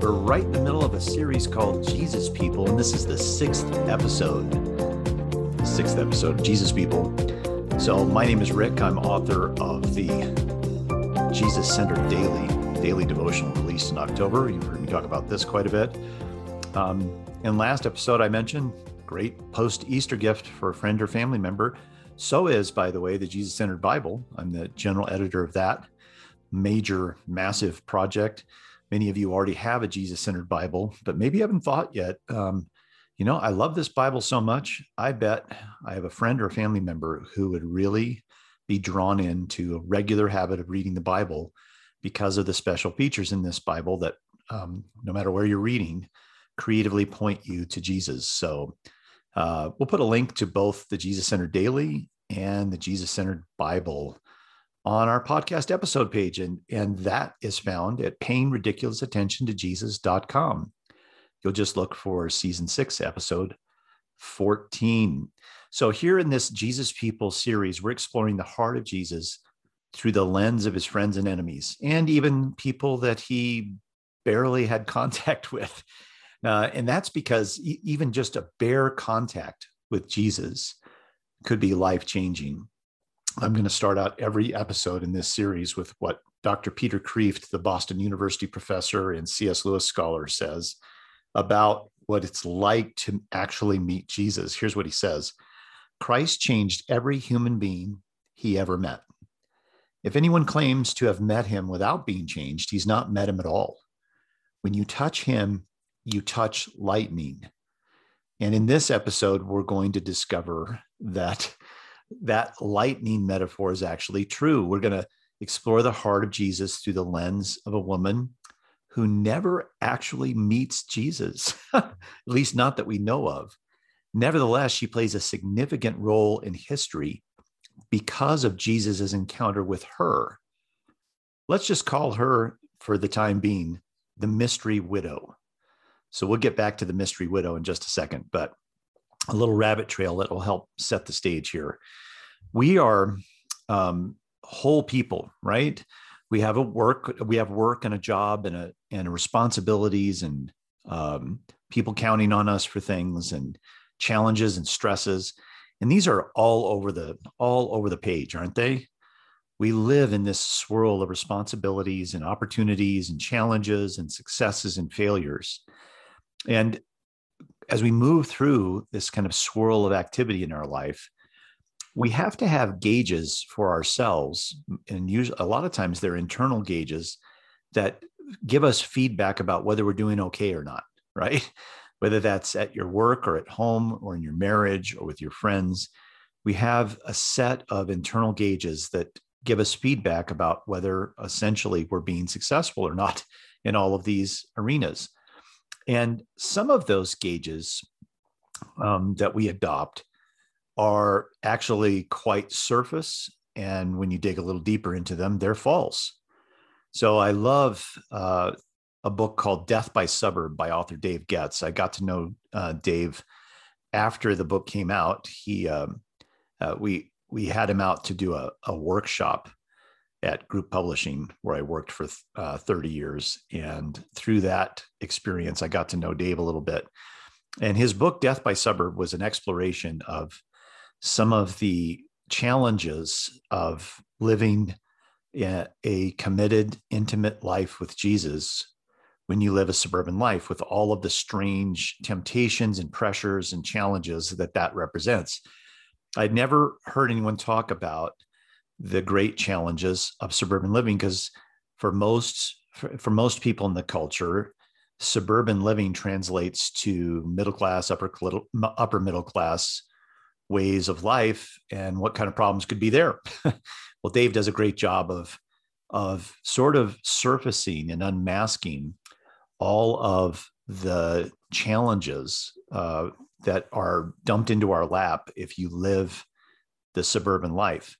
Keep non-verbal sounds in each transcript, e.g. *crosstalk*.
we're right in the middle of a series called Jesus People, and this is the sixth episode. Sixth episode, Jesus People. So, my name is Rick. I'm author of the Jesus Centered Daily, daily devotional released in October. You've heard me talk about this quite a bit. Um, in last episode, I mentioned great post Easter gift for a friend or family member. So is, by the way, the Jesus Centered Bible. I'm the general editor of that major, massive project many of you already have a Jesus centered Bible, but maybe you haven't thought yet. Um, you know, I love this Bible so much. I bet I have a friend or a family member who would really be drawn into a regular habit of reading the Bible because of the special features in this Bible that, um, no matter where you're reading, creatively point you to Jesus. So uh, we'll put a link to both the Jesus Centered Daily and the Jesus Centered Bible on our podcast episode page. And, and that is found at paying ridiculous attention to Jesus.com. You'll just look for season six, episode 14. So, here in this Jesus People series, we're exploring the heart of Jesus through the lens of his friends and enemies, and even people that he barely had *laughs* contact with. Uh, and that's because e- even just a bare contact with Jesus could be life changing. I'm going to start out every episode in this series with what Dr. Peter Kreeft, the Boston University professor and C.S. Lewis scholar, says about what it's like to actually meet Jesus. Here's what he says Christ changed every human being he ever met. If anyone claims to have met him without being changed, he's not met him at all. When you touch him, you touch lightning. And in this episode, we're going to discover that that lightning metaphor is actually true. We're going to explore the heart of Jesus through the lens of a woman who never actually meets Jesus, *laughs* at least not that we know of. Nevertheless, she plays a significant role in history because of Jesus' encounter with her. Let's just call her, for the time being, the mystery widow. So we'll get back to the mystery widow in just a second, but a little rabbit trail that will help set the stage here. We are um, whole people, right? We have a work, we have work and a job and a and responsibilities and um, people counting on us for things and challenges and stresses, and these are all over the all over the page, aren't they? We live in this swirl of responsibilities and opportunities and challenges and successes and failures. And as we move through this kind of swirl of activity in our life, we have to have gauges for ourselves. And usually, a lot of times, they're internal gauges that give us feedback about whether we're doing okay or not, right? *laughs* Whether that's at your work or at home or in your marriage or with your friends, we have a set of internal gauges that give us feedback about whether essentially we're being successful or not *laughs* in all of these arenas. And some of those gauges um, that we adopt are actually quite surface. And when you dig a little deeper into them, they're false. So I love uh, a book called Death by Suburb by author Dave Goetz. I got to know uh, Dave after the book came out. He um, uh, we we had him out to do a, a workshop at Group Publishing, where I worked for uh, 30 years. And through that experience, I got to know Dave a little bit. And his book, Death by Suburb, was an exploration of some of the challenges of living a committed, intimate life with Jesus when you live a suburban life with all of the strange temptations and pressures and challenges that that represents. I'd never heard anyone talk about the great challenges of suburban living because for most for, for most people in the culture suburban living translates to middle class upper upper middle class ways of life and what kind of problems could be there *laughs* well dave does a great job of of sort of surfacing and unmasking all of the challenges uh, that are dumped into our lap if you live the suburban life.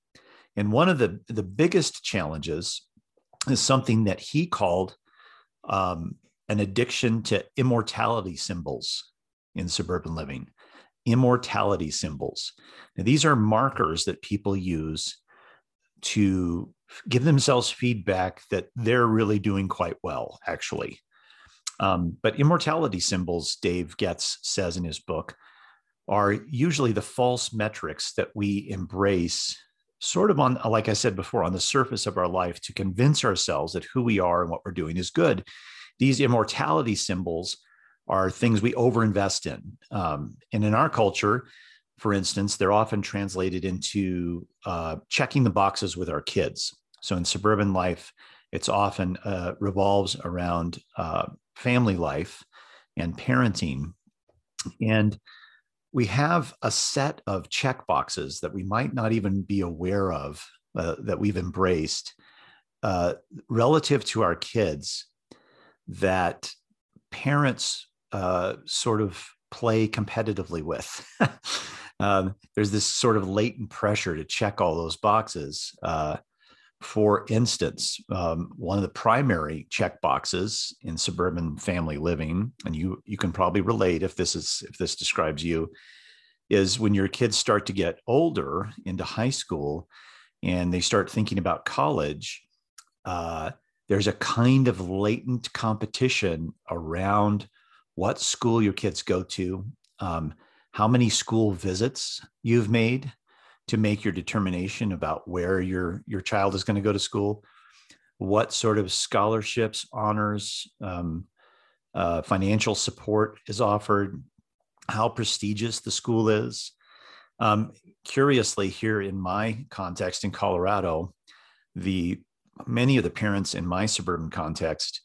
And one of the, the biggest challenges is something that he called um, an addiction to immortality symbols in suburban living. Immortality symbols. Now, these are markers that people use to give themselves feedback that they're really doing quite well, actually. Um, but immortality symbols, Dave Goetz says in his book, are usually the false metrics that we embrace, sort of on, like I said before, on the surface of our life to convince ourselves that who we are and what we're doing is good. These immortality symbols are things we overinvest in. Um, and in our culture, for instance, they're often translated into uh, checking the boxes with our kids. So in suburban life, it's often uh, revolves around uh, family life and parenting. And we have a set of check boxes that we might not even be aware of uh, that we've embraced uh, relative to our kids that parents uh, sort of play competitively with. *laughs* um, there's this sort of latent pressure to check all those boxes. Uh, for instance, um, one of the primary check boxes in suburban family living, and you you can probably relate if this is if this describes you, is when your kids start to get older into high school and they start thinking about college. Uh, there's a kind of latent competition around what school your kids go to, um, how many school visits you've made to make your determination about where your your child is going to go to school, what sort of scholarships, honors, um, uh, financial support is offered, how prestigious the school is. Um, curiously, here in my context in Colorado, the many of the parents in my suburban context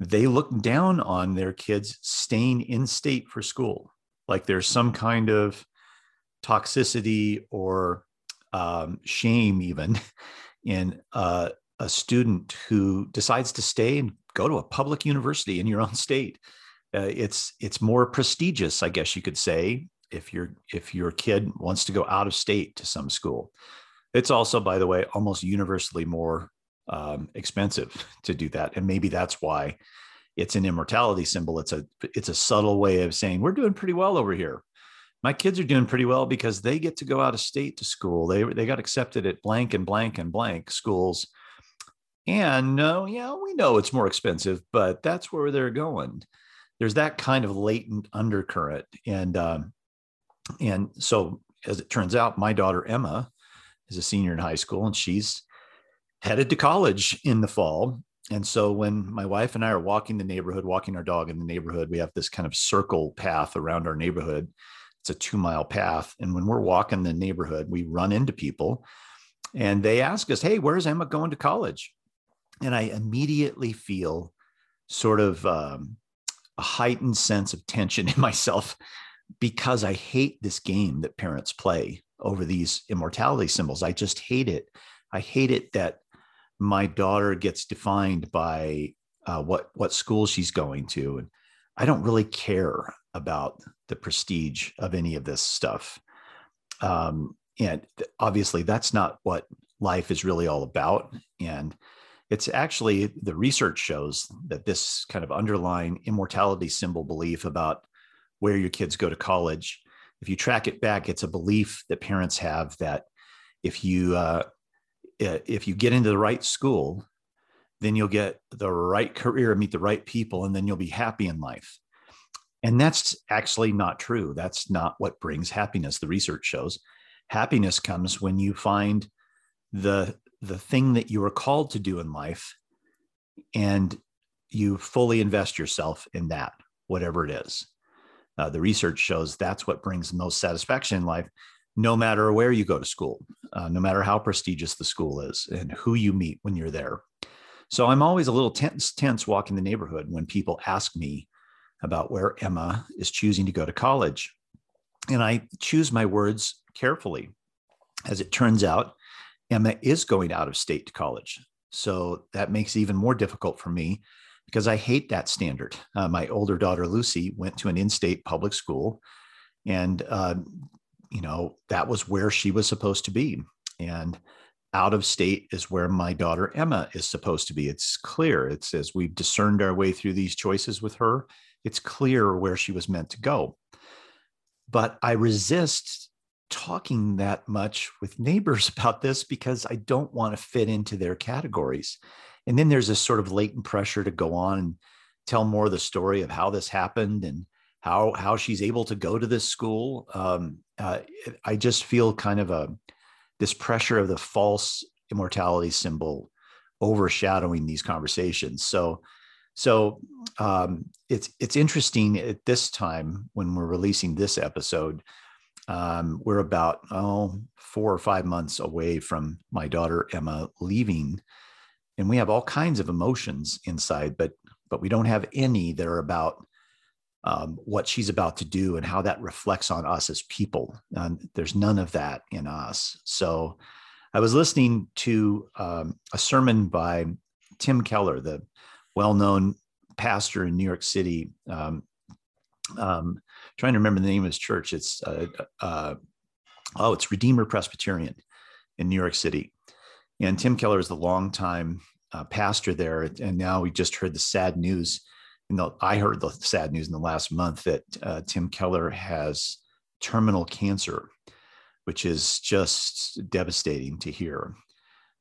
they look down on their kids staying in state for school. Like there's some kind of toxicity or um, shame even *laughs* in uh, a student who decides to stay and go to a public university in your own state. Uh, it's it's more prestigious i guess you could say if your if your kid wants to go out of state to some school. It's also by the way almost universally more um, expensive *laughs* to do that and maybe that's why it's an immortality symbol. It's a it's a subtle way of saying we're doing pretty well over here my kids are doing pretty well because they get to go out of state to school they they got accepted at blank and blank and blank schools and no yeah we know it's more expensive but that's where they're going there's that kind of latent undercurrent and um, and so as it turns out my daughter emma is a senior in high school and she's headed to college in the fall. And so when my wife and I are walking the neighborhood, walking our dog in the neighborhood, we have this kind of circle path around our neighborhood. It's a two mile path. And when we're walking the neighborhood, we run into people and they ask us, Hey, where's Emma going to college? And I immediately feel sort of um, a heightened sense of tension in *laughs* myself because I hate this game that parents play over these immortality symbols. I just hate it. I hate it that my daughter gets defined by uh, what what school she's going to, and I don't really care about the prestige of any of this stuff. Um, and obviously, that's not what life is really all about. And it's actually the research shows that this kind of underlying immortality symbol belief about where your kids go to college, if you track it back, it's a belief that parents have that if you uh, if you get into the right school, then you'll get the right career, meet the right people, and then you'll be happy in life. And that's actually not true. That's not what brings happiness. The research shows happiness comes when you find the the thing that you are called to do in life and you fully invest yourself in that whatever it is uh, the research shows that's what brings the most satisfaction in life no matter where you go to school, uh, no matter how prestigious the school is and who you meet when you're there. So I'm always a little tense, tense walking the neighborhood when people ask me about where Emma is choosing to go to college. And I choose my words carefully. As it turns out, Emma is going out of state to college. So that makes even more difficult for me because I hate that standard. Uh, my older daughter Lucy went to an in-state public school, and uh, you know that was where she was supposed to be. And out of state is where my daughter Emma is supposed to be. It's clear. It's as we've discerned our way through these choices with her. It's clear where she was meant to go. But I resist talking that much with neighbors *laughs* about this because I don't want to fit into their categories. And then there's this sort of latent pressure to go on and tell more of the story of how this happened and how how she's able to go to this school. Um, uh, I just feel kind of a this pressure of the false immortality symbol overshadowing these conversations. So so um, it's it's interesting at this time when we're releasing this episode. Um, we're about oh four or five months away from my daughter Emma leaving and we have all kinds of emotions inside but but we don't have any that are about um, what she's about to do and how that reflects on us as people and there's none of that in us so i was listening to um, a sermon by tim keller the well-known pastor in new york city um, um trying to remember the name of his church it's uh, uh, oh it's redeemer presbyterian in new york city and Tim Keller is the longtime uh, pastor there. And now we just heard the sad news. I heard the sad news in the last month that uh, Tim Keller has terminal cancer, which is just devastating to hear.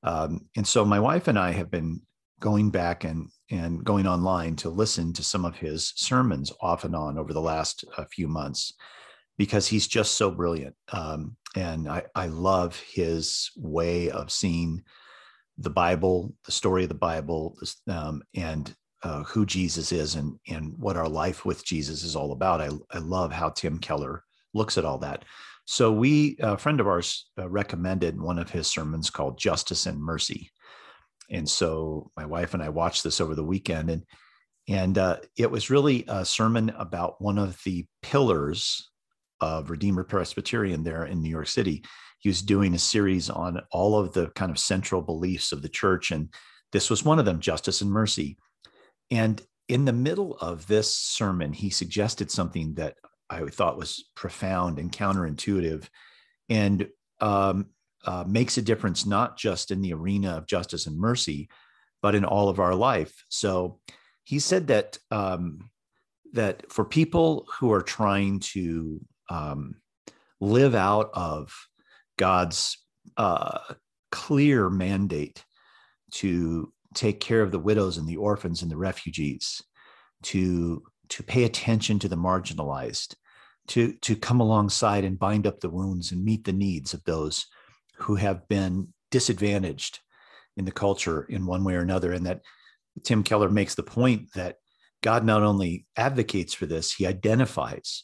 Um, and so my wife and I have been going back and and going online to listen to some of his sermons off and on over the last uh, few months because he's just so brilliant. Um, and I, I love his way of seeing the Bible, the story of the Bible, um, and uh, who Jesus is and, and what our life with Jesus is all about. I, I love how Tim Keller looks at all that. So we, a friend of ours uh, recommended one of his sermons called Justice and Mercy. And so my wife and I watched this over the weekend and and uh, it was really a sermon about one of the pillars of Redeemer Presbyterian there in New York City. He was doing a series on all of the kind of central beliefs of the church. And this was one of them justice and mercy. And in the middle of this sermon, he suggested something that I thought was profound and counterintuitive and um, uh, makes a difference not just in the arena of justice and mercy, but in all of our life. So he said that um, that for people who are trying to um, live out of God's uh, clear mandate to take care of the widows and the orphans and the refugees, to to pay attention to the marginalized, to to come alongside and bind up the wounds and meet the needs of those who have been disadvantaged in the culture in one way or another. And that Tim Keller makes the point that God not only advocates for this, he identifies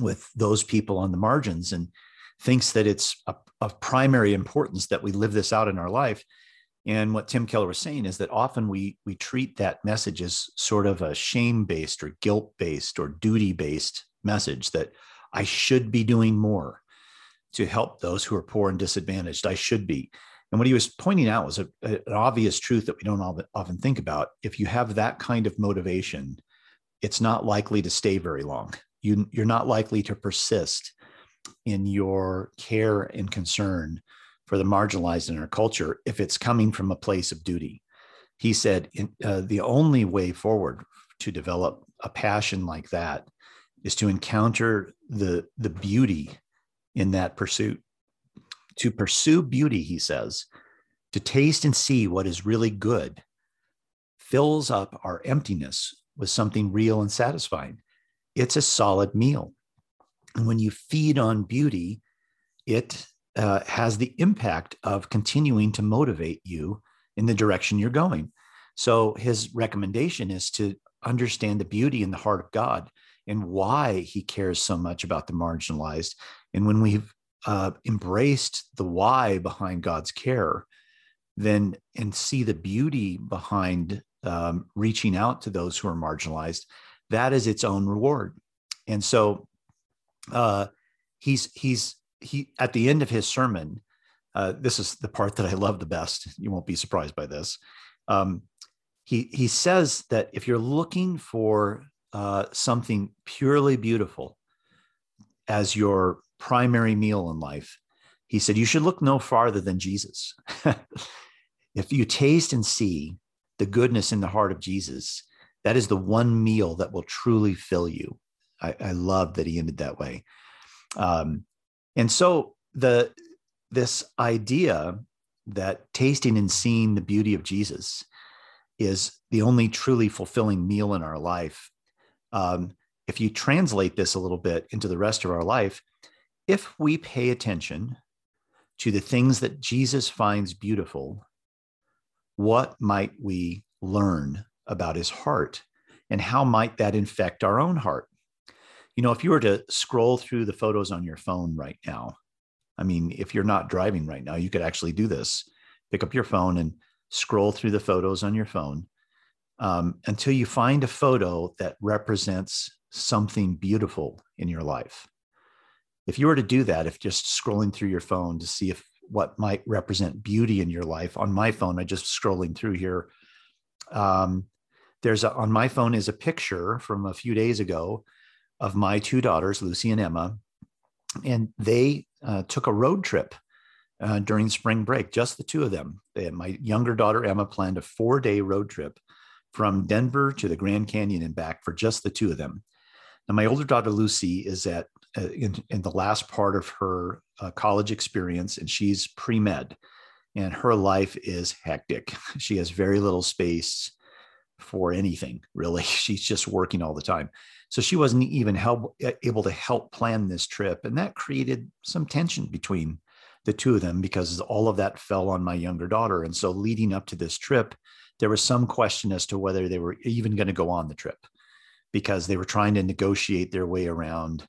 with those people on the margins and thinks that it's a, of primary importance that we live this out in our life. And what Tim Keller was saying is that often we we treat that message as sort of a shame-based or guilt-based or duty-based message that I should be doing more to help those who are poor and disadvantaged. I should be. And what he was pointing out was a, a, an obvious truth that we don't often think about. If you have that kind of motivation, it's not likely to stay very long you, you're not likely to persist in your care and concern for the marginalized in our culture if it's coming from a place of duty. He said uh, the only way forward to develop a passion like that is to encounter the, the beauty in that pursuit. To pursue beauty, he says, to taste and see what is really good fills up our emptiness with something real and satisfying it's a solid meal. And when you feed on beauty, it uh, has the impact of continuing to motivate you in the direction you're going. So his recommendation is to understand the beauty in the heart of God and why he cares so much about the marginalized. And when we've uh, embraced the why behind God's care, then and see the beauty behind um, reaching out to those who are marginalized, that is its own reward. And so uh, he's he's he at the end of his sermon. Uh, this is the part that I love the best. You won't be surprised by this. Um, he he says that if you're looking for uh, something purely beautiful as your primary meal in life, he said you should look no farther than Jesus. *laughs* if you taste and see the goodness in the heart of Jesus, that is the one meal that will truly fill you. I, I love that he ended that way. Um, and so the this idea that tasting and seeing the beauty of Jesus is the only truly fulfilling meal in our life. Um, if you translate this a little bit into the rest of our life, if we pay attention to the things that Jesus finds beautiful, what might we learn about his heart? And how might that infect our own heart? You know, if you were to scroll through the photos on your phone right now, I mean, if you're not driving right now, you could actually do this. Pick up your phone and scroll through the photos on your phone um, until you find a photo that represents something beautiful in your life. If you were to do that, if just scrolling through your phone to see if what might represent beauty in your life, on my phone, I just scrolling through here. Um, there's a, on my phone is a picture from a few days ago of my two daughters, Lucy and Emma, and they uh, took a road trip uh, during spring break, just the two of them. They, my younger daughter Emma planned a four day road trip from Denver to the Grand Canyon and back for just the two of them. Now, my older daughter Lucy is at in, in, the last part of her uh, college experience, and she's pre med, and her life is hectic. *laughs* She has very little space for anything really. *laughs* She's just working all the time. So she wasn't even help, able to help plan this trip. And that created some tension between the two of them because all of that fell on my younger daughter. And so leading up to this trip, there was some question as to whether they were even going to go on the trip because they were trying to negotiate their way around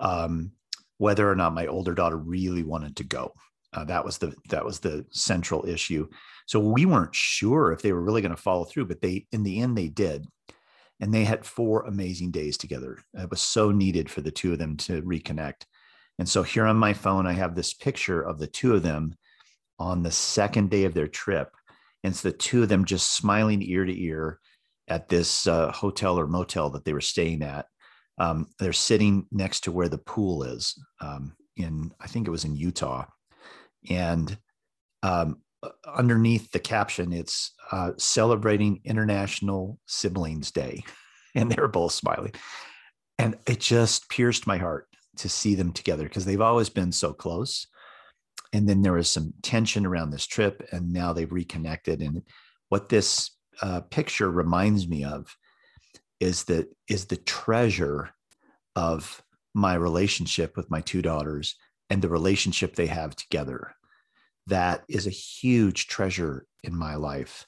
um, whether or not my older daughter really wanted to go. Uh, that was the that was the central issue. So we weren't sure if they were really going to follow through, but they in the end they did and they had four amazing days together. It was so needed for the two of them to reconnect. And so here on my phone, I have this picture of the two of them on the second day of their trip. And it's the two of them just smiling ear to ear at this uh, hotel or motel that they were staying at. Um, they're sitting next to where the pool is um, in, I think it was in Utah. And um, underneath the caption, it's uh, celebrating International Siblings Day. *laughs* And they were both smiling. And it just pierced my heart to see them together because they've always been so close. And then there was some tension around this trip, and now they've reconnected. And what this uh, picture reminds me of is that is the treasure of my relationship with my two daughters and the relationship they have together. That is a huge treasure in my life.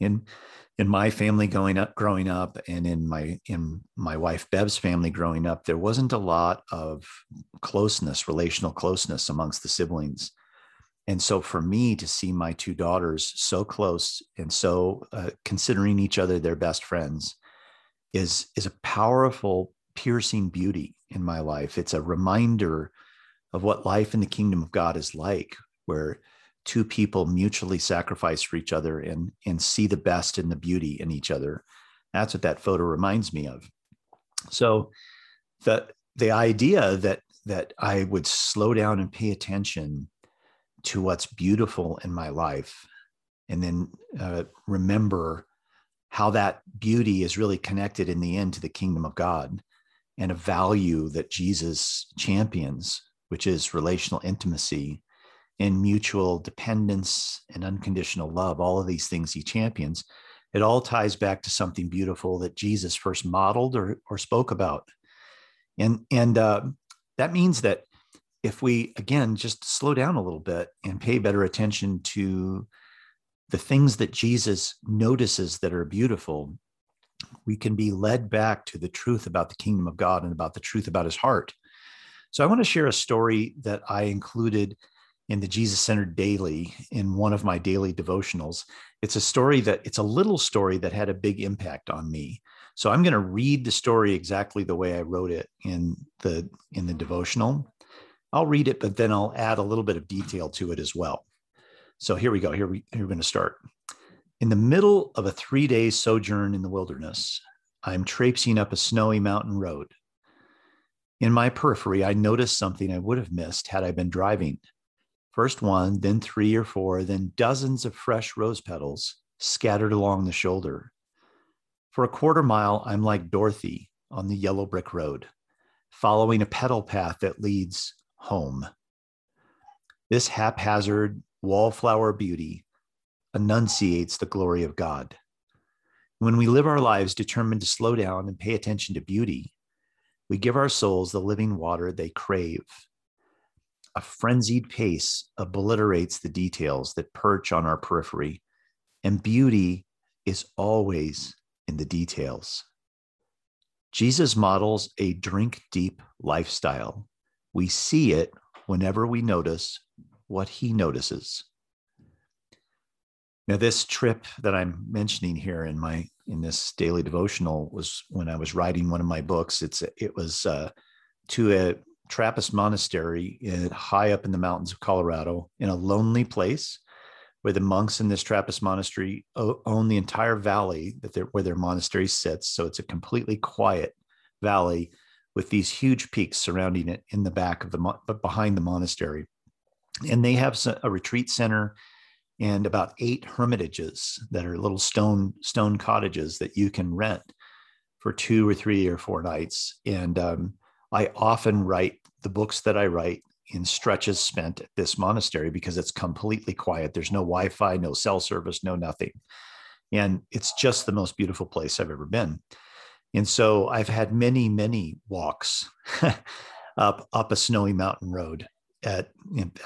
In in my family going up growing up and in my in my wife bev's family growing up there wasn't a lot of closeness relational closeness amongst the siblings. And so for me to see my two daughters so close and so uh, considering each other their best friends is is a powerful piercing beauty in my life. It's a reminder of what life in the kingdom of god is like where two people mutually sacrifice for each other and and see the best and the beauty in each other. That's what that photo reminds me of. So the the idea that that i would slow down and pay attention to what's beautiful in my life and then uh, remember how that beauty is really connected in the end to the kingdom of god and a value that jesus champions which is relational intimacy and mutual dependence and unconditional love, all of these things he champions, it all ties back to something beautiful that Jesus first modeled or, or spoke about. And, and uh, that means that if we, again, just slow down a little bit and pay better attention to the things that Jesus notices that are beautiful, we can be led back to the truth about the kingdom of God and about the truth about his heart. So I want to share a story that I included in the Jesus Centered Daily in one of my daily devotionals. It's a story that it's a little story that had a big impact on me. So I'm going to read the story exactly the way I wrote it in the in the devotional. I'll read it, but then I'll add a little bit of detail to it as well. So here we go. Here we here we're going to start. In the middle of a three day sojourn in the wilderness, I'm traipsing up a snowy mountain road. In my periphery, I noticed something I would have missed had I been driving. First one, then three or four, then dozens of fresh rose petals scattered along the shoulder. For a quarter mile, I'm like Dorothy on the yellow brick road, following a petal path that leads home. This haphazard wallflower beauty enunciates the glory of God. When we live our lives determined to slow down and pay attention to beauty, we give our souls the living water they crave. A frenzied pace obliterates the details that perch on our periphery, and beauty is always in the details. Jesus models a drink deep lifestyle. We see it whenever we notice what he notices. Now, this trip that I'm mentioning here in my in this daily devotional was when I was writing one of my books. It's it was uh, to a Trappist monastery in, high up in the mountains of Colorado, in a lonely place, where the monks in this Trappist monastery own the entire valley that where their monastery sits. So it's a completely quiet valley with these huge peaks surrounding it in the back of the behind the monastery, and they have a retreat center and about eight hermitages that are little stone stone cottages that you can rent for two or three or four nights. And um, I often write the books that I write in stretches spent at this monastery because it's completely quiet. There's no Wi-Fi, no cell service, no nothing, and it's just the most beautiful place I've ever been. And so I've had many, many walks *laughs* up up a snowy mountain road at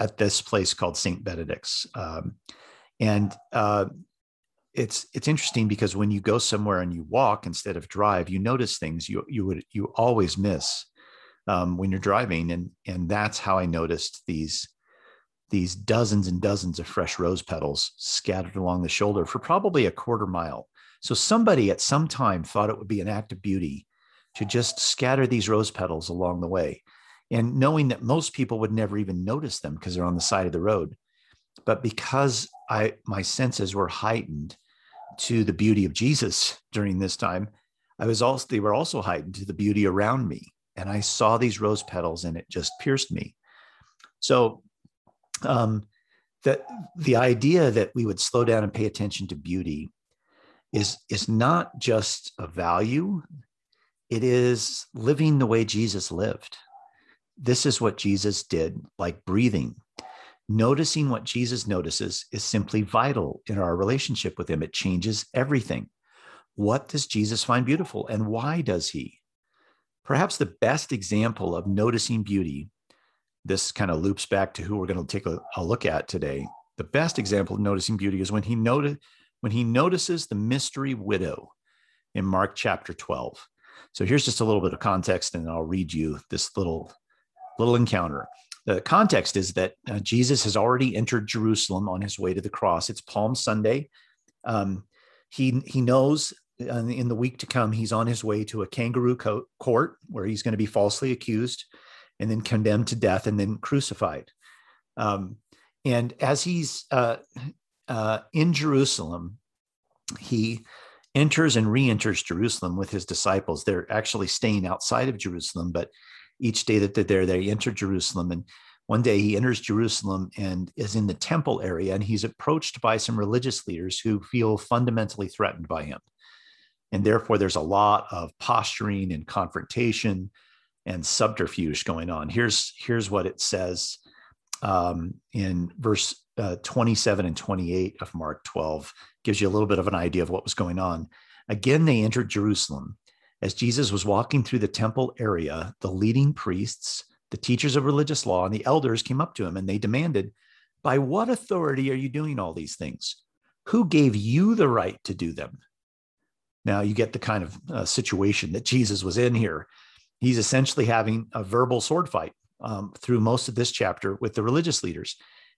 at this place called Saint Benedict's, um, and uh, it's it's interesting because when you go somewhere and you walk instead of drive, you notice things you you would you always miss um, when you're driving, and and that's how I noticed these these dozens and dozens of fresh rose petals scattered along the shoulder for probably a quarter mile. So somebody at some time thought it would be an act of beauty to just scatter these rose petals along the way and knowing that most people would never even notice them because they're on the side of the road. But because i my senses were heightened to the beauty of jesus during this time i was also they were also heightened to the beauty around me and i saw these rose petals and it just pierced me. So um that the idea that we would slow down and pay attention to beauty is is not just a value it is living the way jesus lived this is what Jesus did, like breathing. Noticing what Jesus notices is simply vital in our relationship with Him. It changes everything. What does Jesus find beautiful and why does He? Perhaps the best example of noticing beauty, this kind of loops back to who we're going to take a, a look at today. The best example of noticing beauty is when he noted when he notices the mystery widow in Mark chapter 12. So here's just a little bit of context, and I'll read you this little little encounter. The context is that uh, Jesus has already entered Jerusalem on his way to the cross. It's Palm Sunday. Um, he he knows uh, in the week to come he's on his way to a kangaroo co- court where he's going to be falsely accused and then condemned to death and then crucified. Um, and as he's uh, uh, in Jerusalem, he enters and re-enters Jerusalem with his disciples. They're actually staying outside of Jerusalem, but each day that they're there, they enter Jerusalem. And one day he enters Jerusalem and is in the temple area, and he's approached by some religious leaders who feel fundamentally threatened by him. And therefore, there's a lot of posturing and confrontation and subterfuge going on. Here's, here's what it says um, in verse uh, 27 and 28 of Mark 12, gives you a little bit of an idea of what was going on. Again, they entered Jerusalem as Jesus was walking through the temple area, the leading priests, the teachers of religious law, and the elders came up to him and they demanded, By what authority are you doing all these things? Who gave you the right to do them? Now you get the kind of uh, situation that Jesus was in here. He's essentially having a verbal sword fight um, through most of this chapter with the religious leaders.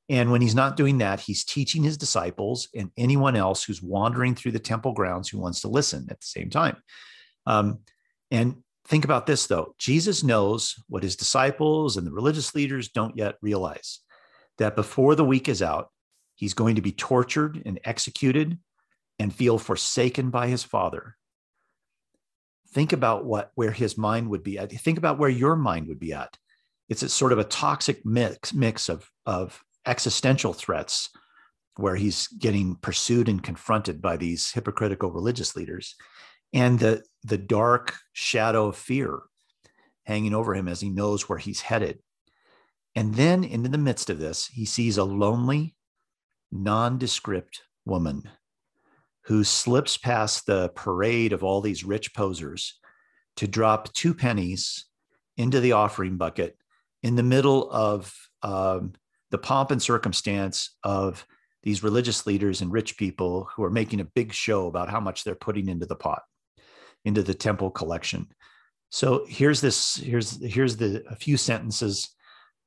And when he's not doing that, he's teaching his disciples and anyone else who's wandering through the temple grounds who wants to listen at the same time. Um, and think about this, though Jesus knows what his disciples and the religious leaders don't yet realize that before the week is out, he's going to be tortured and executed and feel forsaken by his father, think about what where his mind would be at. Think about where your mind would be at. It's a sort of a toxic mix mix of of existential threats where he's getting pursued and confronted by these hypocritical religious leaders and the the dark shadow of fear hanging over him as he knows where he's headed. And then into the midst of this he sees a lonely nondescript woman who slips past the parade of all these rich posers to drop two pennies into the offering bucket in the middle of um, the pomp and circumstance of these religious leaders and rich people who are making a big show about how much they're putting into the pot, into the temple collection. So here's this, here's here's the a few sentences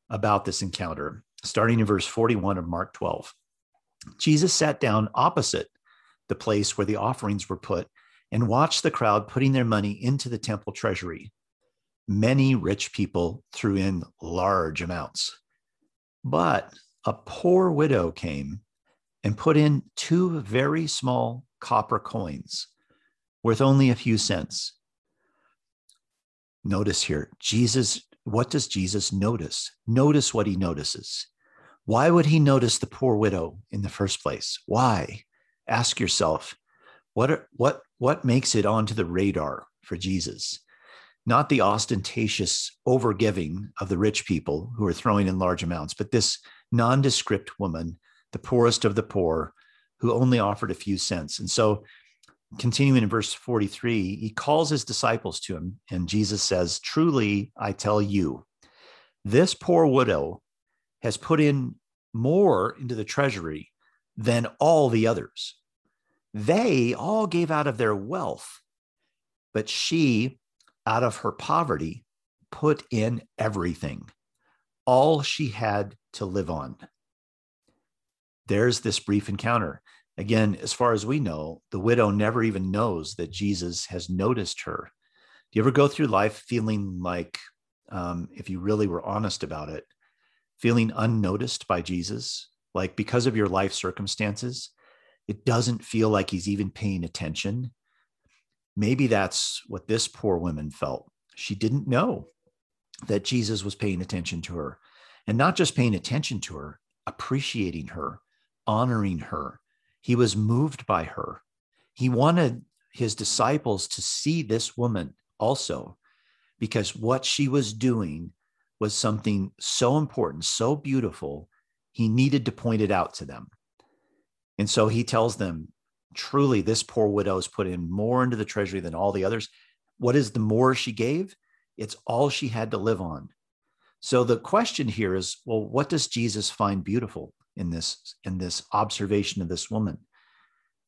about this encounter, starting in verse 41 of Mark 12. Jesus sat down opposite the place where the offerings were put and watched the crowd putting their money into the temple treasury. Many rich people threw in large amounts. But a poor widow came and put in two very small copper coins worth only a few cents. Notice here, Jesus, what does Jesus notice? Notice what he notices. Why would he notice the poor widow in the first place? Why? Ask yourself, what, what, what makes it onto the radar for Jesus? Not the ostentatious overgiving of the rich people who are throwing in large amounts, but this nondescript woman the poorest of the poor, who only offered a few cents. And so, continuing in verse 43, he calls his disciples to him, and Jesus says, Truly, I tell you, this poor widow has put in more into the treasury than all the others. They all gave out of their wealth, but she, out of her poverty, put in everything, all she had to live on there's this brief encounter. Again, as far as we know, the widow never even knows that Jesus has noticed her. Do you ever go through life feeling like, um, if you really were honest about it, feeling unnoticed by Jesus? Like because of your life circumstances, it doesn't feel like he's even paying attention. Maybe that's what this poor woman felt. She didn't know that Jesus was paying attention to her and not just paying attention to her, appreciating her, honoring her. He was moved by her. He wanted his disciples to see this woman also, because what she was doing was something so important, so beautiful, he needed to point it out to them. And so he tells them, truly, this poor widow has put in more into the treasury than all the others. What is the more she gave? It's all she had to live on. So the question here is well, what does Jesus find beautiful? In this in this observation of this woman.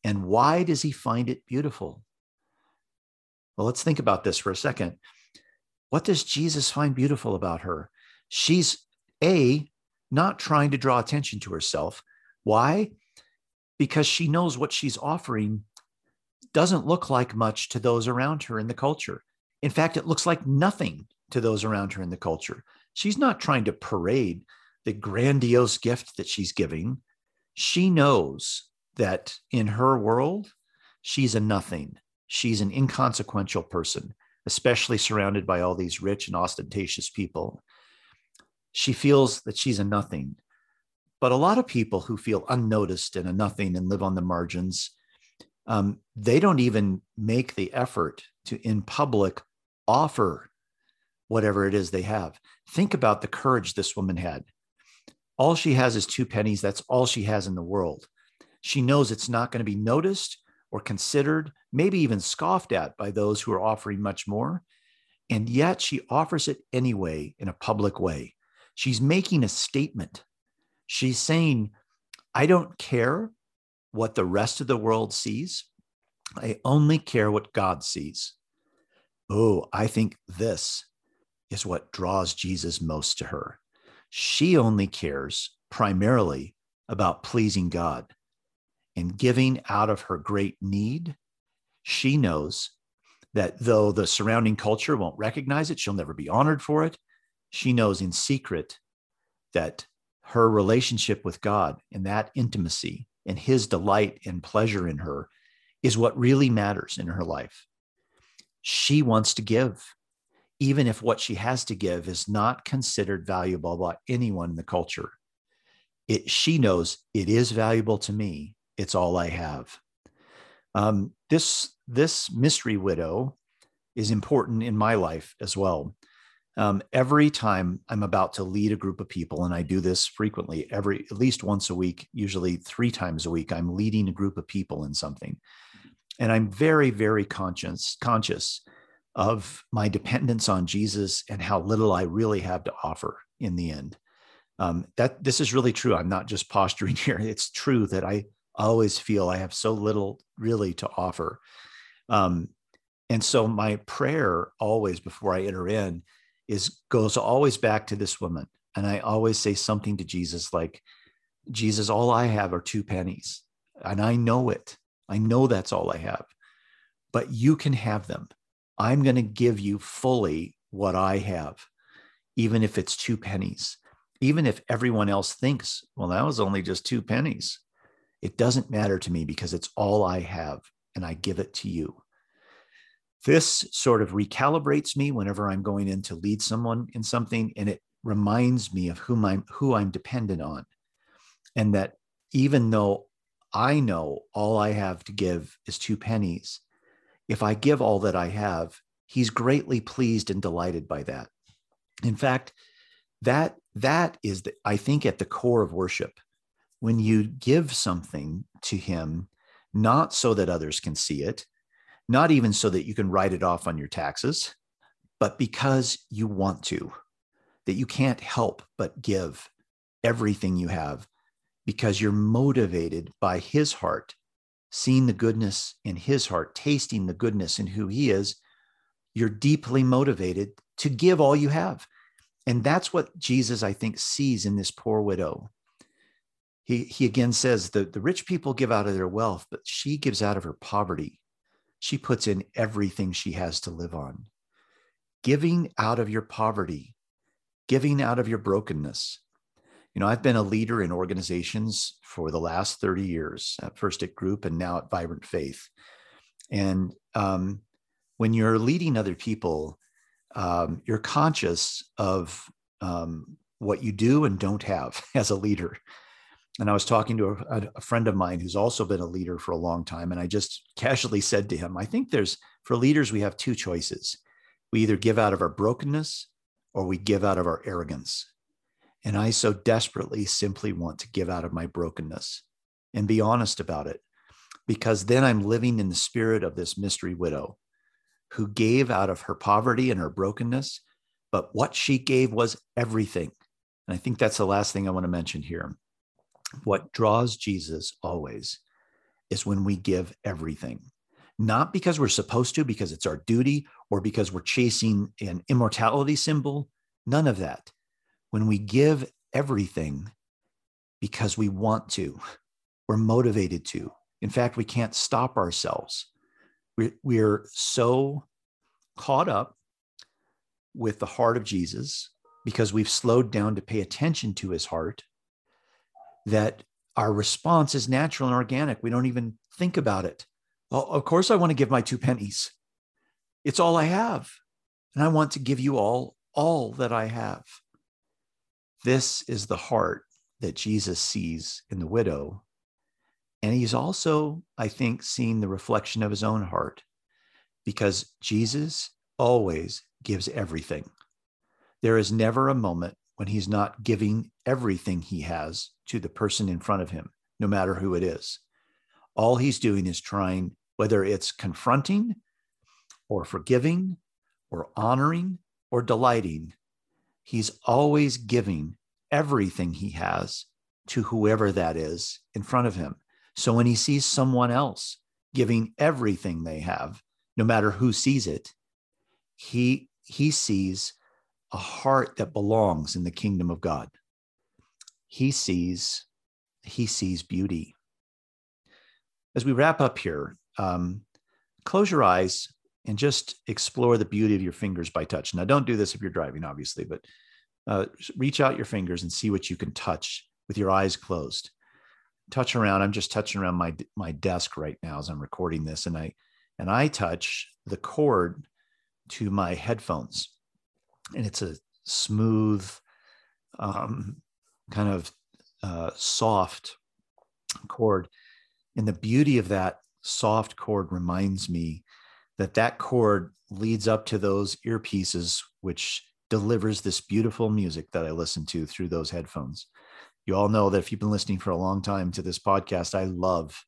And why does he find it beautiful? Well let's think about this for a second. What does jesus find beautiful about her? She's a not trying to draw attention to herself. Why? Because she knows what she's offering doesn't look like much to those around her in the culture. In fact it looks like nothing to those around her in the culture. She's not trying to parade the grandiose gift that she's giving, she knows that in her world, she's a nothing. She's an inconsequential person, especially surrounded by all these rich and ostentatious people. She feels that she's a nothing. But a lot of people who feel unnoticed and a nothing and live on the margins, um, they don't even make the effort to, in public, offer whatever it is they have. Think about the courage this woman had all she has is two pennies. That's all she has in the world. She knows it's not going to be noticed or considered, maybe even scoffed at by those who are offering much more. And yet she offers it anyway in a public way. She's making a statement. She's saying, I don't care what the rest of the world sees. I only care what God sees. Oh, I think this is what draws Jesus most to her. She only cares primarily about pleasing God and giving out of her great need. She knows that though the surrounding culture won't recognize it, she'll never be honored for it. She knows in secret that her relationship with God and that intimacy and his delight and pleasure in her is what really matters in her life. She wants to give, even if what she has to give is not considered valuable by anyone in the culture. It, she knows it is valuable to me. It's all I have. Um, this this mystery widow is important in my life as well. Um, every time I'm about to lead a group of people, and I do this frequently, every at least once a week, usually three times a week, I'm leading a group of people in something, and I'm very, very conscious conscious of my dependence on Jesus and how little I really have to offer in the end. Um, that this is really true. I'm not just posturing *laughs* here. It's true that I always feel I have so little really to offer. Um, and so my prayer always before I enter in is goes always back to this woman. And I always say something to Jesus like, Jesus, all I have are two pennies. And I know it. I know that's all I have. But you can have them. I'm going to give you fully what I have, even if it's two pennies. Even if everyone else thinks, well, that was only just two pennies. It doesn't matter to me because it's all I have and I give it to you. This sort of recalibrates me whenever I'm going in to lead someone in something, and it reminds me of whom I'm who I'm dependent on. And that even though I know all I have to give is two pennies, if I give all that I have, he's greatly pleased and delighted by that. In fact, that that is the, I think at the core of worship. When you give something to him, not so that others can see it, not even so that you can write it off on your taxes, but because you want to, that you can't help but give everything you have because you're motivated by his heart, seeing the goodness in his heart, tasting the goodness in who he is. You're deeply motivated to give all you have. And that's what Jesus, I think, sees in this poor widow. He, he again says the, the rich people give out of their wealth, but she gives out of her poverty she puts in everything she has to live on. Giving out of your poverty, giving out of your brokenness. You know, I've been a leader in organizations for the last 30 years, at first at Group and now at Vibrant Faith. And um, when you're leading other people, um, you're conscious of um, what you do and don't have *laughs* as a leader and I was talking to a, a, friend of mine who's also been a leader for a long time. And I just casually said to him, I think there's, for leaders, we have two choices. We either give out of our brokenness or we give out of our arrogance. And I so desperately simply want to give out of my brokenness and be honest about it, because then I'm living in the spirit of this mystery widow who gave out of her poverty and her brokenness, but what she gave was everything. And I think that's the last thing I want to mention here what draws Jesus always is when we give everything, not because we're supposed to, because it's our duty, or because we're chasing an immortality symbol. None of that. When we give everything because we want to, we're motivated to. In fact, we can't stop ourselves. We're, we're so caught up with the heart of Jesus because we've slowed down to pay attention to his heart that our response is natural and organic. We don't even think about it. Well, of course, I want to give my two pennies. It's all I have. And I want to give you all, all that I have. This is the heart that Jesus sees in the widow. And he's also, I think, seeing the reflection of his own heart because Jesus always gives everything. There is never a moment when he's not giving everything he has to the person in front of him, no matter who it is. All he's doing is trying, whether it's confronting or forgiving or honoring or delighting, he's always giving everything he has to whoever that is in front of him. So when he sees someone else giving everything they have, no matter who sees it, he he sees a heart that belongs in the kingdom of God. He sees, he sees beauty. As we wrap up here, um, close your eyes and just explore the beauty of your fingers by touch. Now, don't do this if you're driving, obviously, but uh, reach out your fingers and see what you can touch with your eyes closed. touch around. I'm just touching around my my desk right now as I'm recording this, and I and I touch the cord to my headphones, and it's a smooth, um, kind of uh, soft cord. And the beauty of that soft cord reminds me that that cord leads up to those earpieces, which delivers this beautiful music that I listen to through those headphones. You all know that if you've been listening for a long time to this podcast, I love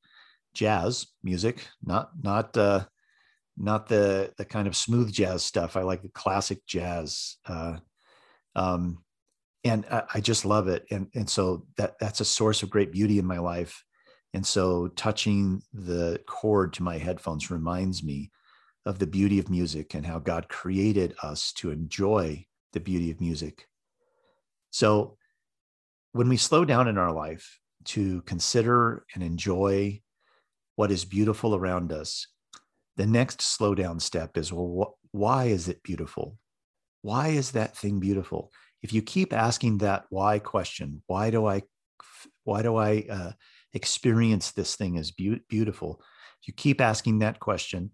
jazz music, not not uh, not the the kind of smooth jazz stuff. I like the classic jazz, uh, um, and I, I just love it. And and so that that's a source of great beauty in my life. And so touching the cord to my headphones reminds me of the beauty of music and how God created us to enjoy the beauty of music. So when we slow down in our life to consider and enjoy what is beautiful around us, the next slow down step is well, wh- why is it beautiful? Why is that thing beautiful? If you keep asking that why question, why do I, why do I uh, experience this thing as be- beautiful? If you keep asking that question,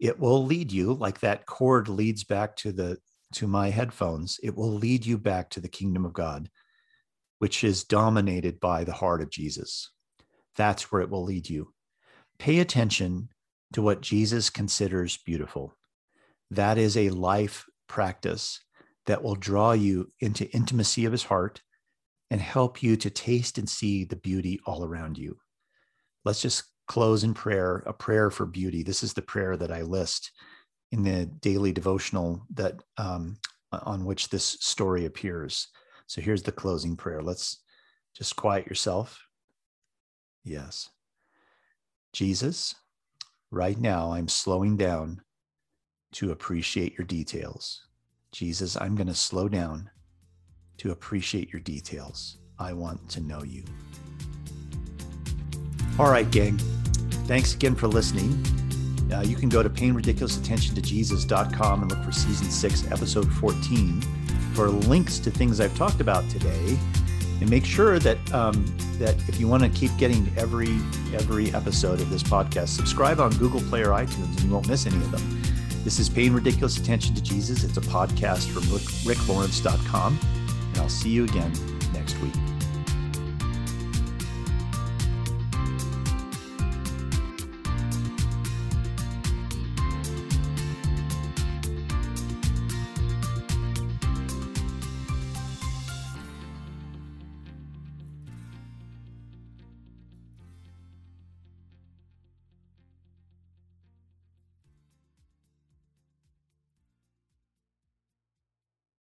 it will lead you like that cord leads back to the to my headphones it will lead you back to the kingdom of god which is dominated by the heart of jesus. That's where it will lead you. Pay attention to what jesus considers beautiful. That is a life practice that will draw you into intimacy of his heart and help you to taste and see the beauty all around you. Let's just close in prayer, a prayer for beauty. This is the prayer that I list in the daily devotional that um, on which this story appears. So here's the closing prayer. Let's just quiet yourself. Yes. Jesus, right now I'm slowing down to appreciate your details. Jesus, I'm going to slow down to appreciate your details. I want to know you. All right, gang. Thanks again for listening. Uh, you can go to payingridiculousattentiontojesus.com and look for season six, episode 14 for links to things I've talked about today. And make sure that um, that if you want to keep getting every every episode of this podcast, subscribe on Google Play or iTunes, and you won't miss any of them. This is Paying Ridiculous Attention to Jesus. It's a podcast from Rick, ricklawrence.com, and I'll see you again next week.